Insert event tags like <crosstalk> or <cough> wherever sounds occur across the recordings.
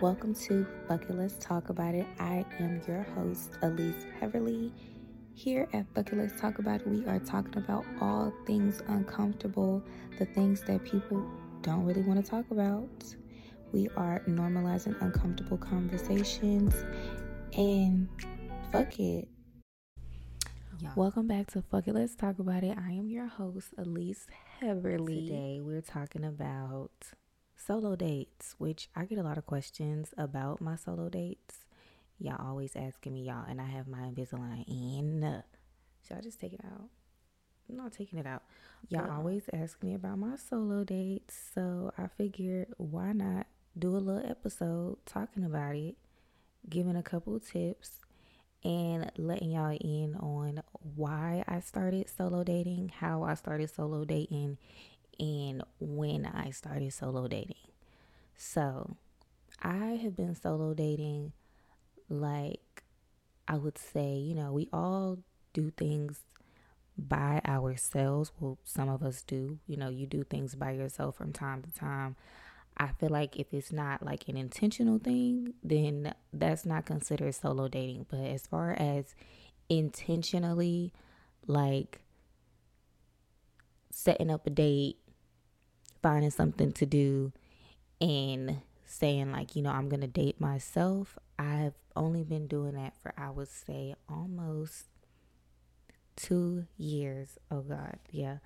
Welcome to Fuck It Let's Talk About It. I am your host, Elyse Heverly. Here at Fuck It Let's Talk About It, we are talking about all things uncomfortable, the things that people don't really want to talk about. We are normalizing uncomfortable conversations and fuck it. Y'all. Welcome back to Fuck It Let's Talk About It. I am your host, Elyse Heverly. Today we're talking about solo dates, which I get a lot of questions about my solo dates. Y'all always asking me, y'all, and I have my Invisalign in. Should I just take it out? I'm not taking it out. Y'all always ask me about my solo dates, so I figured why not do a little episode talking about it, giving a couple tips, and letting y'all in on why I started solo dating, how I started solo dating, and when I started solo dating. So, I have been solo dating like I would say, you know, we all do things by ourselves. Well, some of us do. You know, you do things by yourself from time to time. I feel like if it's not like an intentional thing, then that's not considered solo dating. But as far as intentionally, like setting up a date, finding something to do, and saying, like, you know, I'm to date myself, I've only been doing that for, I would say, almost two years. Oh, God. Yeah.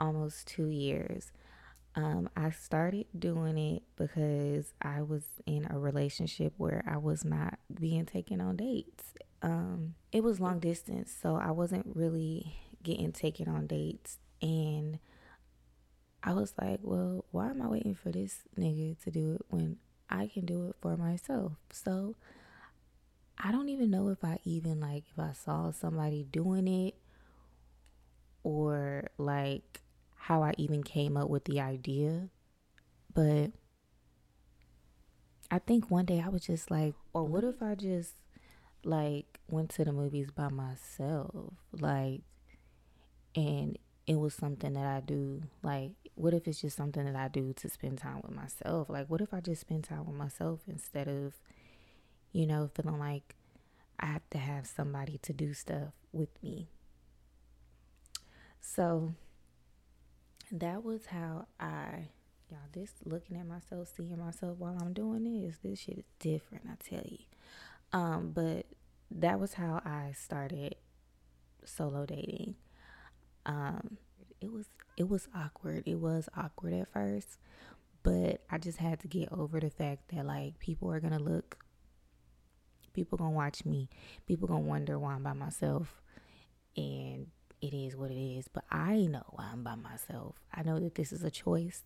Almost two years. Um, I started doing it because I was in a relationship where I was not being taken on dates. Um, it was long distance, so I wasn't really getting taken on dates. And I was like, well, why am I waiting for this nigga to do it when I can do it for myself? So I don't even know if I even like if I saw somebody doing it or like how I even came up with the idea. But I think one day I was just like, or what if I just like went to the movies by myself? Like, and it was something that I do. Like, what if it's just something that I do to spend time with myself? Like, what if I just spend time with myself instead of, you know, feeling like I have to have somebody to do stuff with me? So that was how I, y'all, this looking at myself, seeing myself while I'm doing this, this shit is different, I tell you. Um, but that was how I started solo dating. Um, it was it was awkward. It was awkward at first, but I just had to get over the fact that like people are gonna look, people gonna watch me, people gonna wonder why I'm by myself, and it is what it is. But I know why I'm by myself. I know that this is a choice,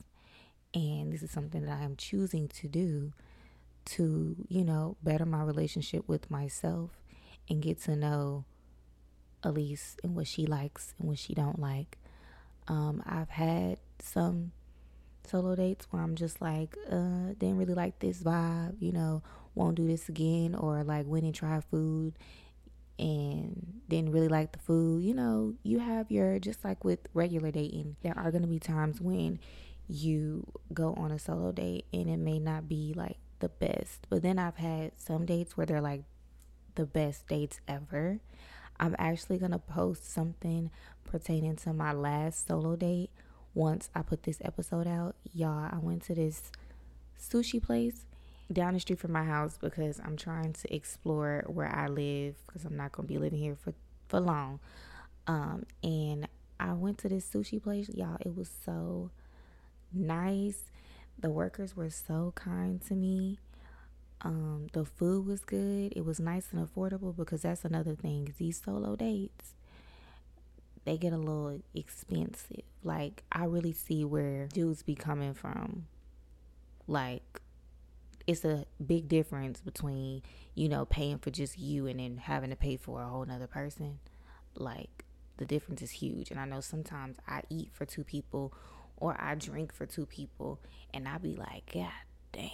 and this is something that I am choosing to do to you know better my relationship with myself and get to know Elyse and what she likes and what she don't like. Um, I've had some solo dates where I'm just like, uh, didn't really like this vibe, you know, won't do this again, or like went and tried food and didn't really like the food. You know, you have your just like with regular dating, there are gonna be times when you go on a solo date and it may not be like the best. But then I've had some dates where they're like the best dates ever. I'm actually going to post something pertaining to my last solo date once I put this episode out. Y'all, I went to this sushi place down the street from my house because I'm trying to explore where I live because I'm not going to be living here for, for long. Um, and I went to this sushi place. Y'all, it was so nice. The workers were so kind to me. Um, the food was good. It was nice and affordable because that's another thing. These solo dates, they get a little expensive. Like I really see where dudes be coming from. Like it's a big difference between, you know, paying for just you and then having to pay for a whole nother person. Like the difference is huge. And I know sometimes I eat for two people or I drink for two people and I be like, God damn.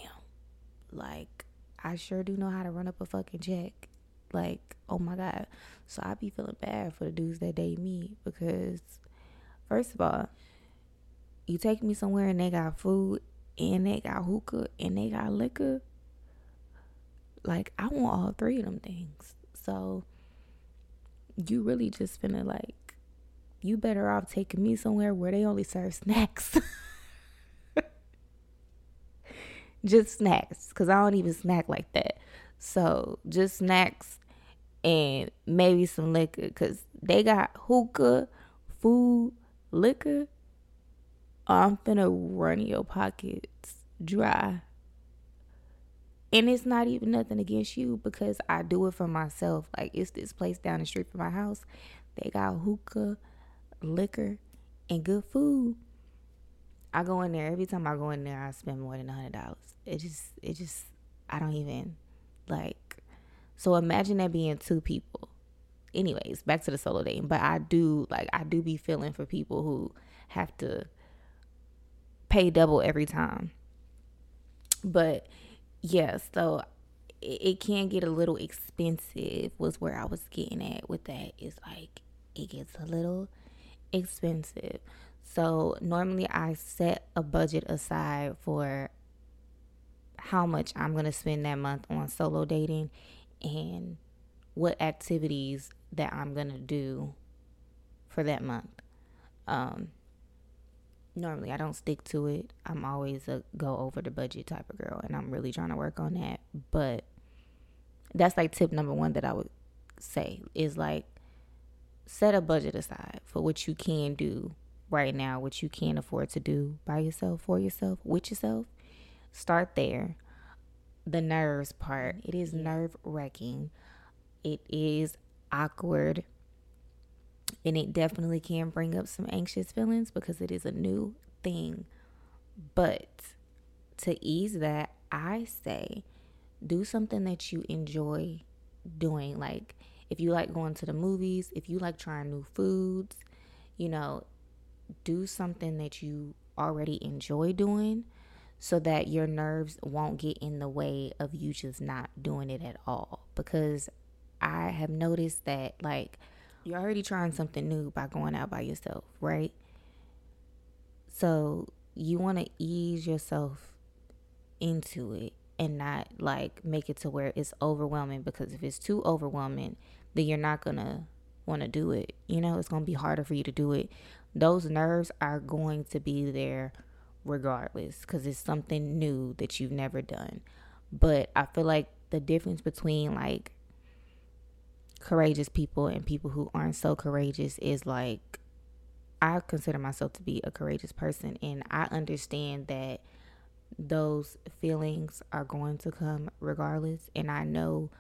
Like I sure do know how to run up a fucking check. Like, oh my God. So I be feeling bad for the dudes that date me because, first of all, you take me somewhere and they got food and they got hookah and they got liquor. like I want all three of them things. So you really just finna like you better off taking me somewhere where they only serve snacks. <laughs> just snacks cuz I don't even snack like that. So, just snacks and maybe some liquor cuz they got hookah, food, liquor. Oh, I'm finna run your pockets dry and it's not even nothing against you because I do it for myself. Like it's this place down the street from my house. They got hookah, liquor, and good food. I go in there every time I go in there. I spend more than a hundred dollars. It just, it just, I don't even like. So imagine that being two people. Anyways, back to the solo dating. But I do like I do be feeling for people who have to pay double every time. But yeah, so it, it can get a little expensive was where I was getting at with that. It's like it gets a little expensive. So normally I set a budget aside for how much I'm going to spend that month on solo dating and what activities that I'm going to do for that month. Um, normally I don't stick to it. I'm always a go over the budget type of girl, and I'm really trying to work on that. But that's like tip number one that I would say is like set a budget aside for what you can do right now, what you can't afford to do by yourself, for yourself, with yourself. Start there. The nerves part, it is nerve wracking. It is awkward and it definitely can bring up some anxious feelings because it is a new thing. But to ease that, I say do something that you enjoy doing. Like if you like going to the movies, if you like trying new foods, you know, do something that you already enjoy doing so that your nerves won't get in the way of you just not doing it at all. Because I have noticed that, like, you're already trying something new by going out by yourself, right? So you want to ease yourself into it and not like make it to where it's overwhelming because if it's too overwhelming, then you're not going to want to do it. You know, it's going to be harder for you to do it. Those nerves are going to be there regardless because it's something new that you've never done. But I feel like the difference between like courageous people and people who aren't so courageous is like I consider myself to be a courageous person and I understand that those feelings are going to come regardless and I know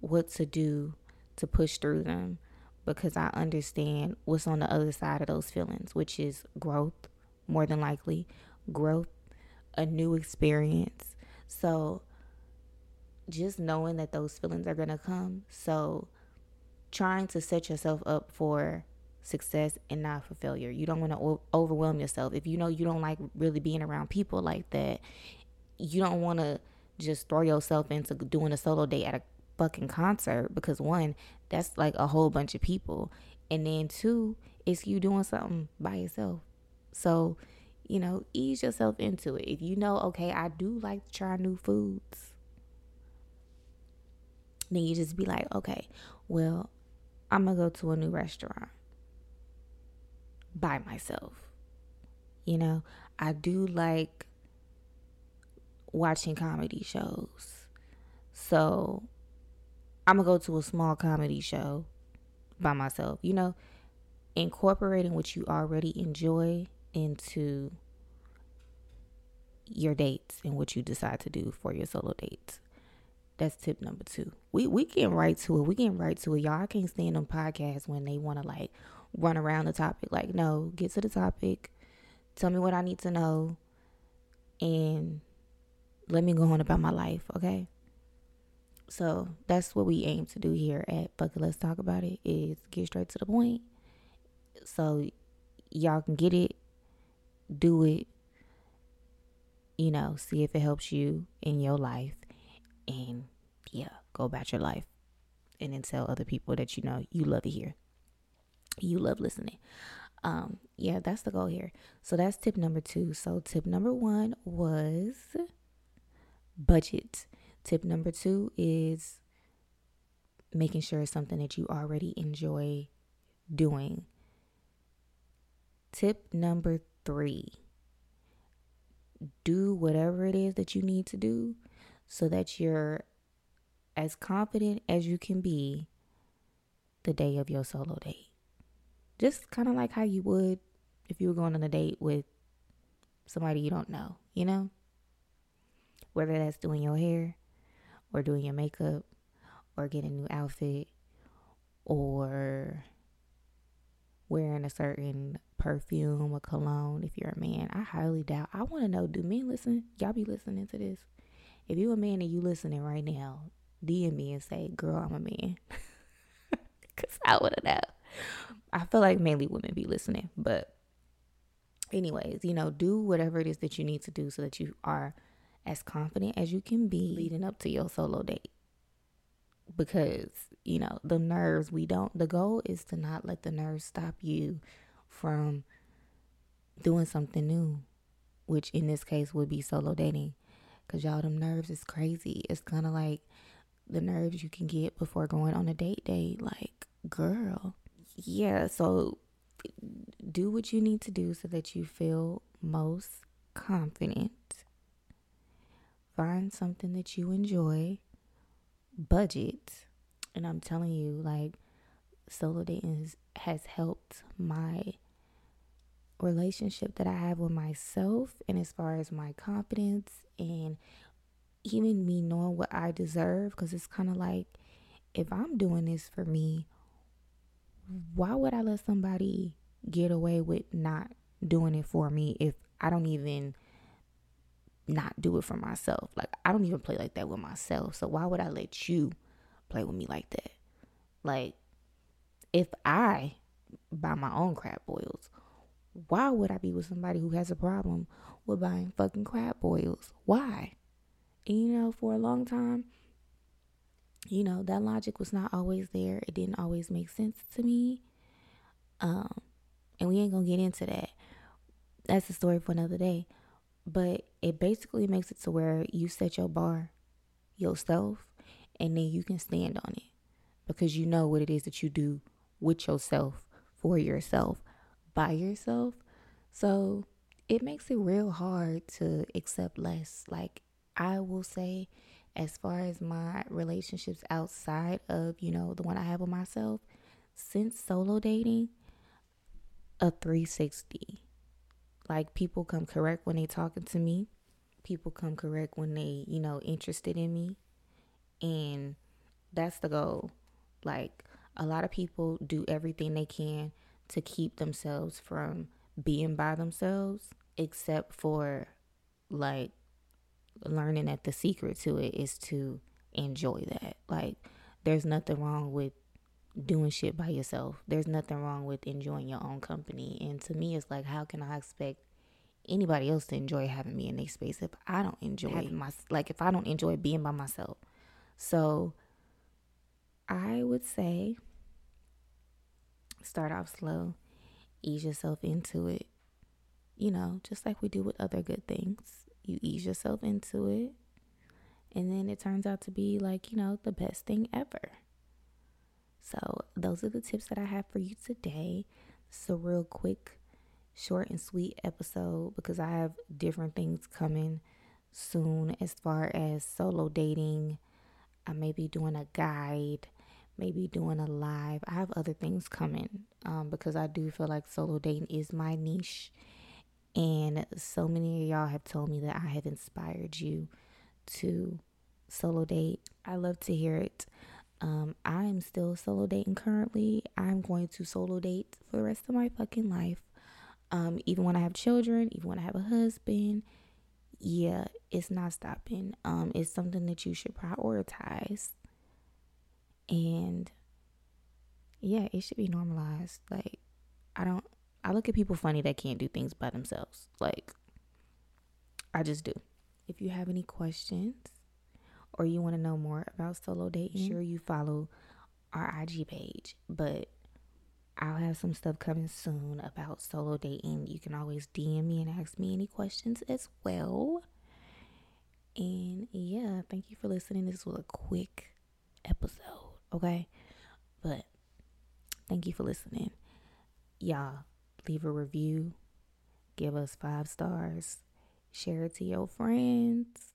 what to do to push through them because I understand what's on the other side of those feelings, which is growth, more than likely, growth, a new experience. So just knowing that those feelings are going to come. So trying to set yourself up for success and not for failure. You don't want to o- overwhelm yourself. If you know you don't like really being around people like that, you don't want to just throw yourself into doing a solo date at a fucking concert because one, that's like a whole bunch of people. And then two, it's you doing something by yourself. So, you know, ease yourself into it. If you know, okay, I do like to try new foods, then you just be like, okay, well, I'm to go to a new restaurant by myself. You know, I do like watching comedy shows. So I'm to go to a small comedy show by myself. You know, incorporating what you already enjoy into your dates and what you decide to do for your solo dates. That's tip number two. We we get right to it. We get right to it, y'all. I can't stand them podcasts when they want to like run around the topic. Like, no, get to the topic. Tell me what I need to know, and let me go on about my life. Okay. So that's what we aim to do here at Fuck It Let's Talk About It is get straight to the point. So y'all can get it, do it, you know, see if it helps you in your life and yeah, go about your life and then tell other people that you know you love it here. You love listening. Um, yeah, that's the goal here. So that's tip number two. So tip number one was budget. Tip number two is making sure it's something that you already enjoy doing. Tip number three do whatever it is that you need to do so that you're as confident as you can be the day of your solo date. Just kind of like how you would if you were going on a date with somebody you don't know, you know? Whether that's doing your hair or doing your makeup or getting a new outfit or wearing a certain perfume or cologne if you're a man. I highly doubt. I want to know do men listen? Y'all be listening to this? If you a man and you listening right now, DM me and say, girl, I'm a man. <laughs> Because I would have know. I feel like mainly women be listening. But, anyways, you know, do whatever it is that you need to do so that you are as confident as you can be leading up to your solo date. Because, you know, the nerves, we don't, the goal is to not let the nerves stop you from doing something new, which in this case would be solo dating. Because y'all, them nerves is crazy. It's kind of like the nerves you can get before going on a date date. Like, girl. Yeah, so do what you need to do so that you feel most confident. Find something that you enjoy. Budget. And I'm telling you, like, solo dating has helped my relationship that I have with myself and as far as my confidence and even me knowing what I deserve because it's kind of like if I'm doing this for me, why would I let somebody get away with not doing it for me if I don't even not do it for myself? Like I don't even play like that with myself. So why would I let you play with me like that? Like if I buy my own crab boils, why would I be with somebody who has a problem with buying fucking crab boils? Why? And, you know, for a long time, you know, that logic was not always there. It didn't always make sense to me. Um, and we ain't gonna get into that. That's a story for another day. But it basically makes it to where you set your bar yourself and then you can stand on it because you know what it is that you do with yourself for yourself by yourself. So it makes it real hard to accept less. Like I will say, as far as my relationships outside of, you know, the one I have with myself, since solo dating, a 360. Like people come correct when they talking to me. People come correct when they, you know, interested in me. And that's the goal. Like a lot of people do everything they can to keep themselves from being by themselves, except for like learning that the secret to it is to enjoy that. Like, there's nothing wrong with doing shit by yourself. There's nothing wrong with enjoying your own company. And to me, it's like, how can I expect anybody else to enjoy having me in their space if I don't enjoy my like if I don't enjoy being by myself? So, I would say start off slow, ease yourself into it. You know, just like we do with other good things you ease yourself into it, and then it turns out to be like, you know, the best thing ever. So, those are the tips that I have for you today. It's a real quick, short, and sweet episode because I have different things coming soon as far as solo dating. I may be doing a guide, maybe doing a live. I have other things coming um, because I do feel like solo dating is my niche and so many of y'all have told me that I have inspired you to solo date. I love to hear it. Um, I am still solo dating currently. I'm going to solo date for the rest of my fucking life. Um, even when I have children, even when I have a husband, yeah, it's not stopping. Um, it's something that you should prioritize. And yeah, it should be normalized. Like, I don't I look at people funny that can't do things by themselves. Like, I just do. If you have any questions or you want to know more about solo dating, sure you follow our IG page. But I'll have some stuff coming soon about solo dating. You can always DM me and ask me any questions as well. And yeah, thank you for listening. This was a quick episode, okay? But thank you for listening. Y'all, leave a review, give us five stars, share it to your friends.